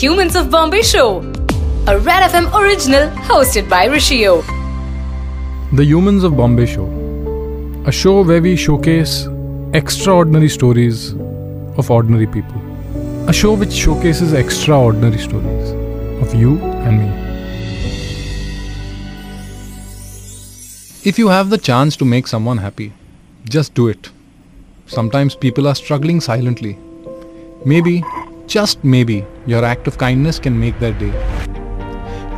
Humans of Bombay Show, a Red FM original hosted by Rishio. The Humans of Bombay Show, a show where we showcase extraordinary stories of ordinary people. A show which showcases extraordinary stories of you and me. If you have the chance to make someone happy, just do it. Sometimes people are struggling silently. Maybe, just maybe, your act of kindness can make their day.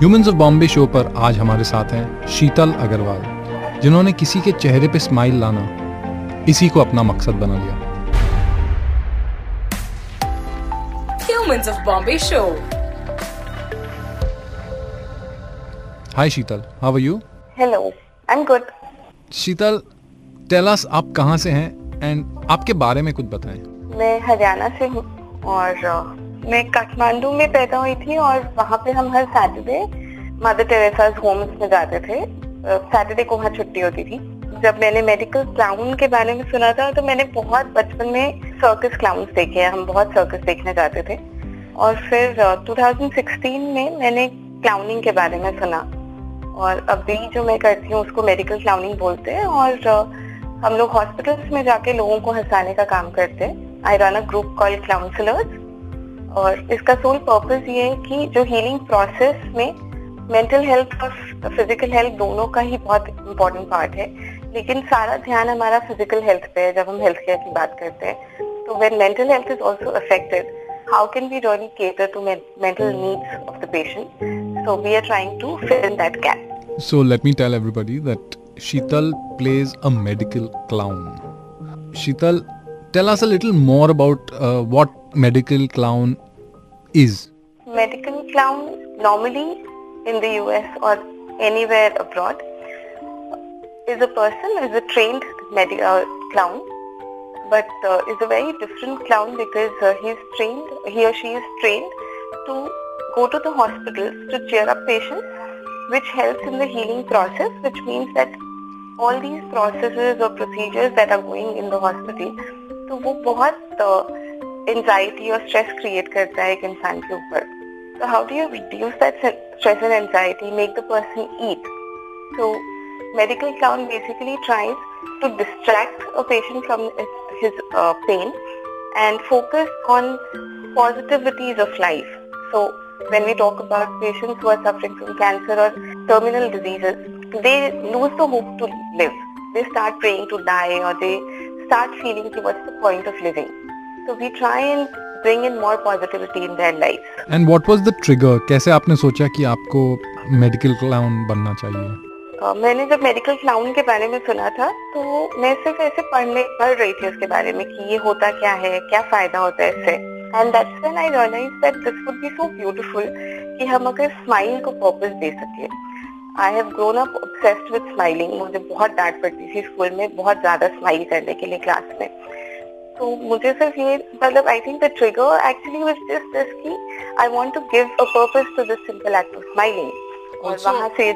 Humans of Bombay show पर आज हमारे साथ हैं शीतल अग्रवाल जिन्होंने किसी के चेहरे पे स्माइल लाना इसी को अपना मकसद बना लिया। Humans of Bombay Show. Hi Sheetal how are you hello I am good Sheetal tell us आप कहाँ से हैं एंड आपके बारे में कुछ बताएँ। मैं हरियाणा से हूँ। और मैं काठमांडू में पैदा हुई थी और वहाँ पे हम हर सैटरडे मदर टेरेसाज होम्स में जाते थे। सैटरडे को वहाँ छुट्टी होती थी। जब मैंने मेडिकल क्लाउन के बारे में सुना था तो मैंने बहुत बचपन में सर्कस क्लाउन्स देखे हैं। हम बहुत सर्कस देखने जाते थे। और फिर अ, 2016 में मैंने क्लाउनिंग के बारे में सुना। और अभी जो मैं करती हूँ उसको मेडिकल क्लाउनिंग बोलते हैं। और हम लोग हॉस्पिटल्स में जाके लोगों को हंसाने का काम करते हैं। I run a group call counsellors और इसका सोल पर्पस ये है कि जो हीलिंग प्रोसेस में मेंटल हेल्थ और फ़िज़िकल हेल्थ दोनों का ही बहुत इम्पोर्टेंट पार्ट है लेकिन सारा ध्यान हमारा फ़िज़िकल हेल्थ पे है जब हम हेल्थ केयर की बात करते हैं तो when mental health is also affected can we really cater to men- mental needs of the patient so we are trying to fill in that gap So let me tell everybody that Sheetal plays a medical clown. Sheetal, tell us a little more about uh, what medical clown is. medical clown normally in the US or anywhere abroad is a person is a trained medi- uh, clown but uh, is a very different clown because uh, he is trained he or she is trained to go to the hospitals to cheer up patients which helps in the healing process which means that all these processes or procedures that are going in the hospital तो वो बहुत anxiety और stress create करता है एक इंसान के ऊपर तो how do you reduce that stress and anxiety make the person eat so medical clown basically tries to distract a patient from his uh, pain and focus on positivities of life. So when we talk about patients who are suffering from cancer or terminal diseases, they lose the hope to live. They start praying to die or they start feeling कि what's the point of living. So we try and bring in more positivity in their lives. And what was the trigger? कैसे आपने सोचा कि आपको medical clown बनना चाहिए अ, मैंने जब मेडिकल क्लाउन के बारे में सुना था तो मैं सिर्फ़ ऐसे पढ़ने पढ़ रही थी उसके बारे में कि ये होता क्या है क्या फ़ायदा होता है इससे and that's when I realize that this would be so beautiful कि हम अगर स्माइल को पर्पस दे सके I have grown up obsessed with smiling मुझे बहुत डांट पड़ती थी स्कूल में बहुत ज़्यादा स्माइल करने के लिए क्लास में। तो मुझे सिर्फ़ ये मतलब I think the trigger actually was just this कि I want to give a purpose to this simple act of smiling से ये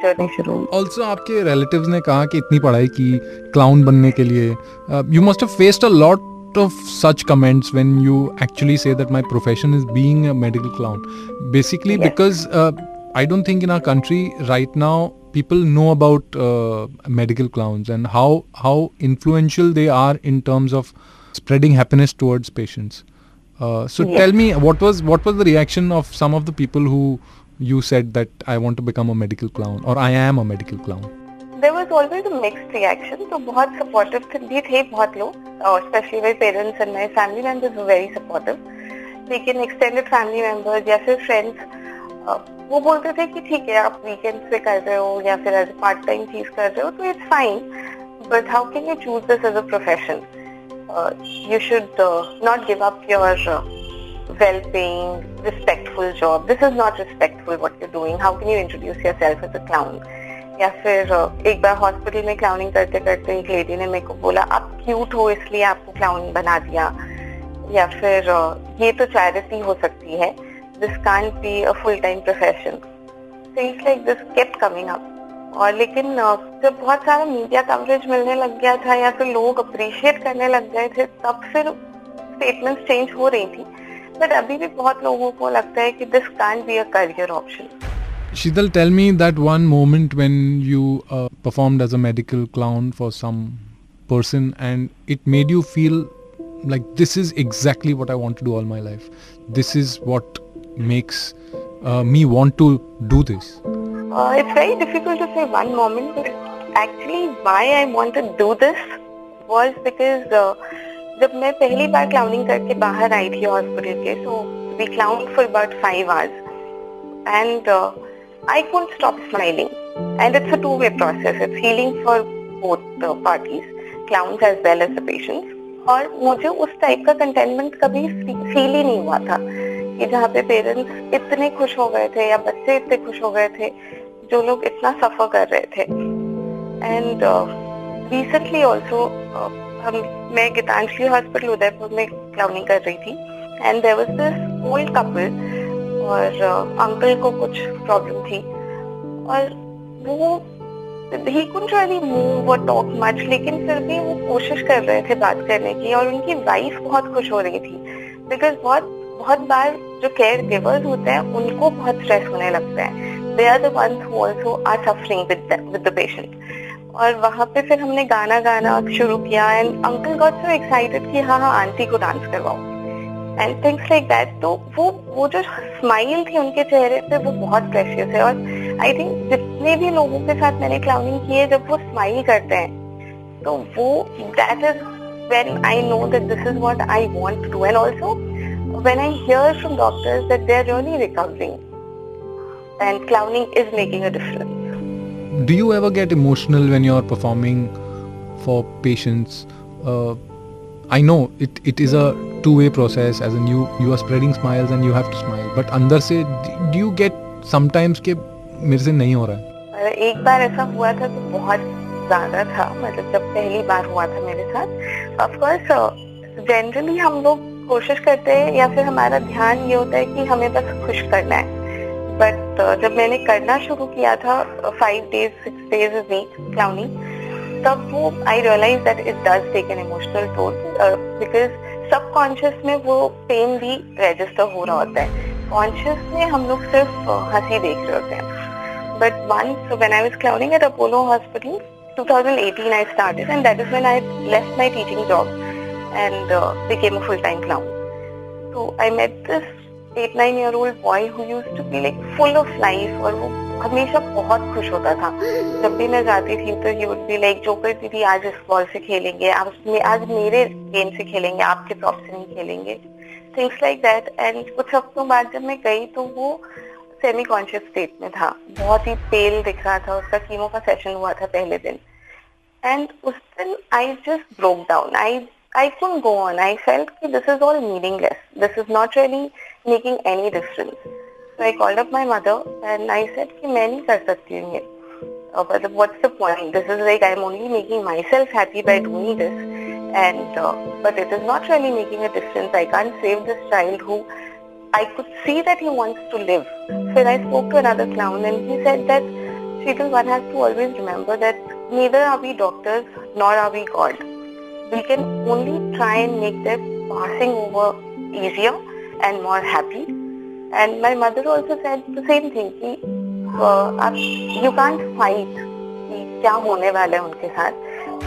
ऑल्सो आपके रिलेटिव्स ने कहा कि इतनी पढ़ाई की क्लाउन बनने के लिए। You must have faced a lot of such comments when you actually say that my profession is being a medical clown basically Yes. because uh, i don't think in our country right now people know about uh, medical clowns and how how influential they are in terms of spreading happiness towards patients uh, so Yes. tell me what was what was the reaction of some of the people who you said that i want to become a medical clown or i am a medical clown there was always a mixed reaction तो बहुत supportive भी थे बहुत लोग और specially my parents and my family members were very supportive लेकिन extended family members या फिर फ्रेंड्स वो बोलते थे कि ठीक है आप वीकेंड पे कर रहे हो या फिर एज पार्ट टाइम चीज़ कर रहे हो तो it's fine but how can you choose this as a profession you should uh, not give up your uh, well-paying, respectful job. This is not respectful what you're doing. How can you introduce yourself as a clown? या फिर एक बार hospital में clowning करते करते एक lady ने मेरे को बोला आप क्यूट हो इसलिए आपको क्लाउन बना दिया या फिर ये तो चैरिटी हो सकती है This can't be a full time profession things like this kept coming up और लेकिन अ, जब बहुत सारा मीडिया कवरेज मिलने लग गया था या फिर लोग अप्रिशिएट करने लग गए थे तब फिर स्टेटमेंट्स चेंज हो रही थी बट अभी भी बहुत लोगों को लगता है कि this can't be a career option Sheetal, tell me that one moment when you uh, performed as a medical clown for some person and it made you feel like this is exactly what I want to do all my life. This is what makes uh, me want to do this. Uh, it's very difficult to say one moment, but actually why I want to do this was because uh, जब मैं पहली बार clowning करके बाहर आई थी hospital के so we clown for about five hours and I could stop smiling and it's a two way process it's healing for both parties clowns as well as the patients और मुझे उस type का containment कभी feel ही नहीं हुआ था कि जहाँ पे पेरेंट्स इतने खुश हो गए थे या बच्चे इतने खुश हो गए थे जो लोग इतना सफ़र कर रहे थे। एंड रिसेंटली ऑल्सो हम मैं गीतांजलि हॉस्पिटल उदयपुर में क्लाउनिंग कर रही थी। And there was this old couple और अंकल uh, को कुछ प्रॉब्लम थी। और वो ही कुड रियली मूव और टॉक मच लेकिन फिर भी वो कोशिश कर रहे थे बात करने की और उनकी वाइफ बहुत खुश हो रही थी। बिकॉज़ बहुत बहुत बार जो केयर गिवर्स होते हैं, उनको बहुत स्ट्रेस होने लगता है। They are the ones are suffering with the patient और वहाँ पे फिर हमने गाना गाना शुरू किया and uncle got so excited कि हाँ हाँ आंटी को डांस करवाओ। एंड थिंग्स लाइक दैट तो वो वो जो स्माइल थी उनके चेहरे पे, वो बहुत प्रेशियस है। और आई थिंक जितने भी लोगों के साथ मैंने क्लाउनिंग की है, जब वो स्माइल करते हैं तो वो that is when I know that this is what I want to do. And also when I hear from doctors that they're really recovering and clowning is making a difference. do you ever get emotional when you're performing for patients uh, i know it, it is a two way process as in you you are spreading smiles and you have to smile but अंदर से do you get sometimes के मेरे से नहीं हो रहा है एक बार ऐसा हुआ था तो बहुत ज्यादा था मतलब जब पहली बार हुआ था मेरे साथ ऑफ कोर्स जनरली हम लोग कोशिश करते हैं या फिर हमारा ध्यान ये होता है कि हमें बस खुश करना है। बट uh, जब मैंने करना शुरू किया था five days six days week clowning तब वो I realize that it does take an emotional toll because subconscious में वो पेन भी रजिस्टर हो रहा होता है। कॉन्शियस में हम लोग सिर्फ़ uh, हँसी देख रहे होते हैं। But once when I was clowning at Apollo hospital 2018 I started and that is when I left my teaching job and uh, became a full-time clown. So I met this at nine year old boy who used to be like full of life और हमेशा बहुत खुश होता था। जब भी मैं जाती थी तो ही बी लाइक जो करती थी आज इस बॉल से खेलेंगे आज मेरे गेम से खेलेंगे आपके प्रॉप से नहीं खेलेंगे। थिंग्स लाइक दैट एंड कुछ हफ्तों बाद जब मैं गई तो वो सेमी कॉन्शियस स्टेट में था। बहुत ही पेल दिख रहा था उसका कीमो का सेशन हुआ था पहले दिन। एंड उस दिन I just broke down I I couldn't go on. I felt that this is all meaningless. This is not really making any difference. So I called up my mother and I said कि मैं नहीं कर सकती हूँ ये. But what's the point? This is like I'm only making myself happy by doing this, and uh, but it is not really making a difference. I can't save this child who I could see that he wants to live. So I spoke to another clown and he said that Sheetal, one has to always remember that neither are we doctors nor are we God We can only try and make their passing over easier and more happy. And my mother also said the same thing कि uh, you can't fight कि क्या होने वाला है उनके साथ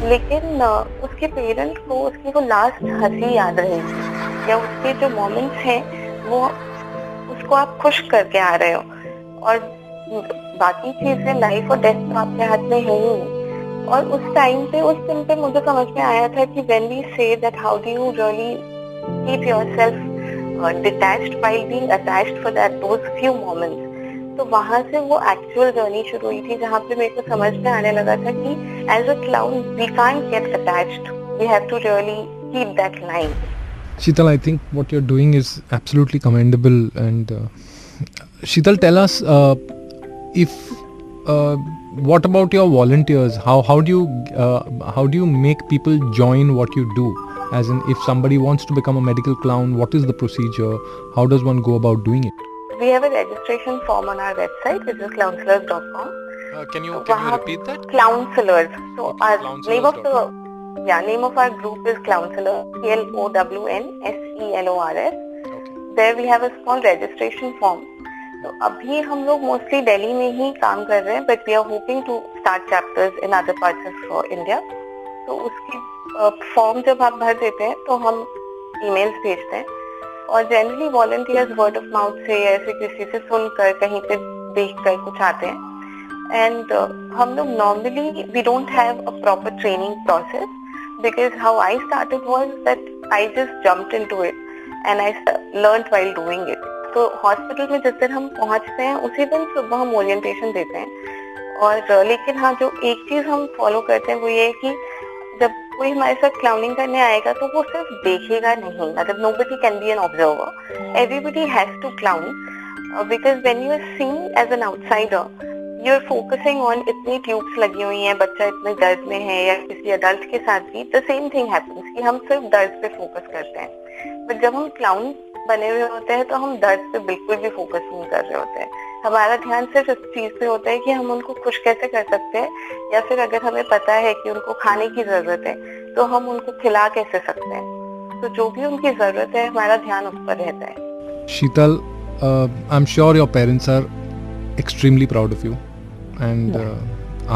लेकिन uh, उसके पेरेंट को उसकी वो लास्ट हँसी याद रहेगी या उसके जो मोमेंट्स हैं वो उसको आप खुश करके आ रहे हो और बाकी चीज़ें लाइफ और डेथ तो आपके हाथ में है ही और उस टाइम पे उस दिन पे मुझे समझ में आया था कि when we say that how do you really keep yourself detached while being attached for that those few moments तो वहाँ से वो एक्चुअल जर्नी शुरू हुई थी जहाँ पे मेरे को समझ में आने लगा था कि as a clown we can't get attached we have to really keep that line Sheetal, I think what you're doing is absolutely commendable. And uh, Sheetal, tell us uh, if uh, what about your volunteers? How how do you uh, how do you make people join what you do? As in, if somebody wants to become a medical clown, what is the procedure? How does one go about doing it? We have a registration form on our website, which is clownsalers.com. Uh, can you can you repeat that? Clownsalers. So okay, our name of the yeah name of our group is Clownsalers. C L O W N S E L O R S. There we have a small registration form तो अभी हम लोग mostly Delhi में ही काम कर रहे हैं but we are hoping to start chapters in other parts of India तो उसकी फॉर्म जब आप भर देते हैं तो हम ईमेल्स भेजते हैं। और generally volunteers word of mouth से या ऐसे किसी से सुनकर कहीं पे देख कर कुछ आते हैं। एंड uh, हम लोग normally we don't have a proper training process because how I started was that I just jumped into it and I learn while doing it तो हॉस्पिटल में जिस दिन हम पहुँचते हैं उसी दिन सुबह हम ओरिएंटेशन देते हैं। और लेकिन हाँ जो एक चीज़ हम फॉलो करते हैं वो ये है कि जब कोई हमारे साथ क्लाउनिंग करने आएगा तो वो सिर्फ़ देखेगा नहीं। मतलब nobody can be an observer everybody has to clown because when you are seen as an outsider you are focusing on इतनी ट्यूब्स लगी हुई हैं बच्चा इतने दर्द में है या किसी अडल्ट के साथ भी द सेम थिंग हैपेंस कि हम सिर्फ़ दर्द पे फोकस करते हैं। बट जब हम क्लाउन बने हुए होते हैं तो हम दर्द पे बिल्कुल भी फोकस नहीं कर रहे होते हैं। हमारा ध्यान सिर्फ़ इस चीज़ पे होता है कि हम उनको खुश कैसे कर सकते हैं या फिर अगर हमें पता है कि उनको खाने की ज़रूरत है तो हम उनको खिला कैसे सकते हैं? तो जो भी उनकी ज़रूरत है हमारा ध्यान उस पर रहता है। Sheetal I am sure your parents are extremely proud of you and uh,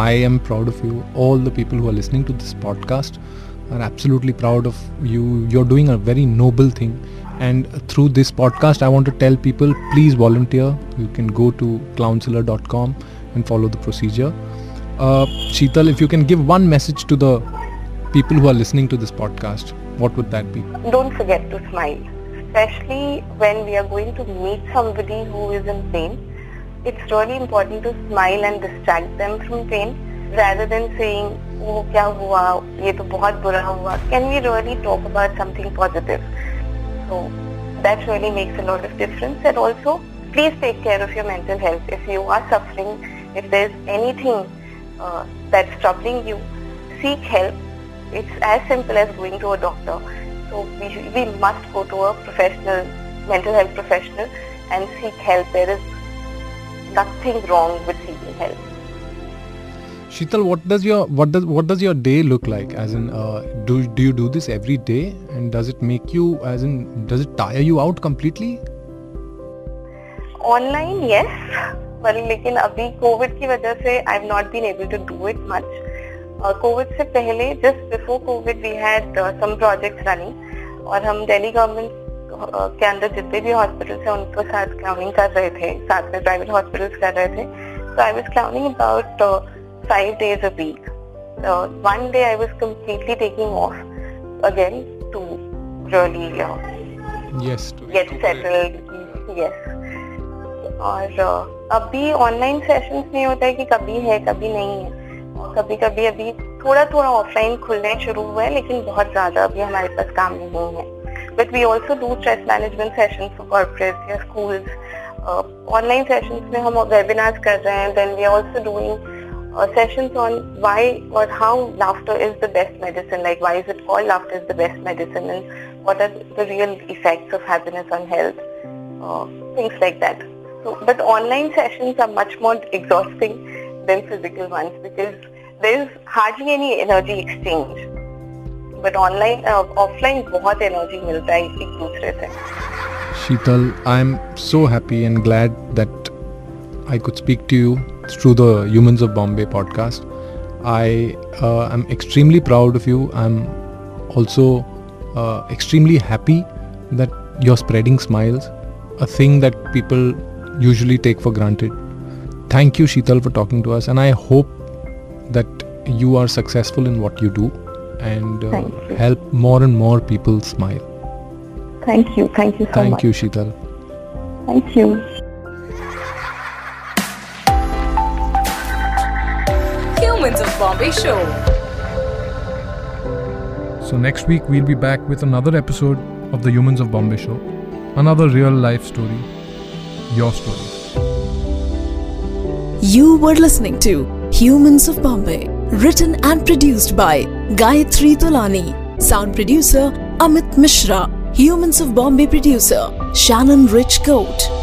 i am proud of you. All the people who are listening to this podcast are absolutely proud of you. You're doing a very noble thing. And through this podcast i want to tell people please volunteer. You can go to clownsiller.com and follow the procedure. Uh, Sheetal, if you can give one message to the people who are listening to this podcast what would that be? Don't forget to smile. Especially when we are going to meet somebody who is in pain it's really important to smile and distract them from pain rather than saying oh hua? Ye to bahut bura hua. Can we really talk about something positive so that really makes a lot of difference. And also, please take care of your mental health. If you are suffering, if there's anything uh, that's troubling you, seek help. It's as simple as going to a doctor. So we, we must go to a professional, mental health professional and seek help. There is nothing wrong with seeking help. Sheetal, what does your what does what does your day look like? As in, uh, do do you do this every day, and does it make you as in does it tire you out completely? Online, yes, पर लेकिन अभी Covid की वजह से I have not been able to do it much Covid से पहले just before Covid we had some projects running और हम दिल्ली गवर्नमेंट के अंदर जितने भी हॉस्पिटल्स हैं उनके साथ क्लाउनिंग कर रहे थे साथ में प्राइवेट हॉस्पिटल्स कर रहे थे तो आई was clowning about five days a week. Uh, one day I was completely taking off again to really uh, yes to get settled. Yes. और uh, अभी ऑनलाइन सेशंस में होता है कि कभी है कभी नहीं है और कभी कभी अभी थोड़ा थोड़ा ऑफलाइन खुलने शुरू हुआ है लेकिन बहुत ज़्यादा अभी हमारे पास काम नहीं है but we also do stress management session for corporate या स्कूल्स ऑनलाइन सेशंस में हम वेबिनार्स कर रहे हैं then we are also doing uh, sessions on why or how laughter is the best medicine, like why is it called laughter is the best medicine and what are the real effects of happiness on health, uh, things like that. So, but online sessions are much more exhausting than physical ones because there is hardly any energy exchange. But online, uh, offline बहुत energy मिलता है एक दूसरे से. Sheetal, I am so happy and glad that I could speak to you through the Humans of Bombay podcast. I uh, am extremely proud of you. I'm also uh, extremely happy that you're spreading smiles, a thing that people usually take for granted. Thank you, Sheetal, for talking to us, and I hope that you are successful in what you do and uh, you. help more and more people smile. Thank you. Thank you so Thank much. Thank you, Sheetal. Thank you. Bombay Show. So, next week we'll be back with another episode of the Humans of Bombay show. Another real life story. Your story. You were listening to Humans of Bombay, written and produced by Gayatri Tolani, sound producer Amit Mishra, Humans of Bombay producer Shannon Rich Coat.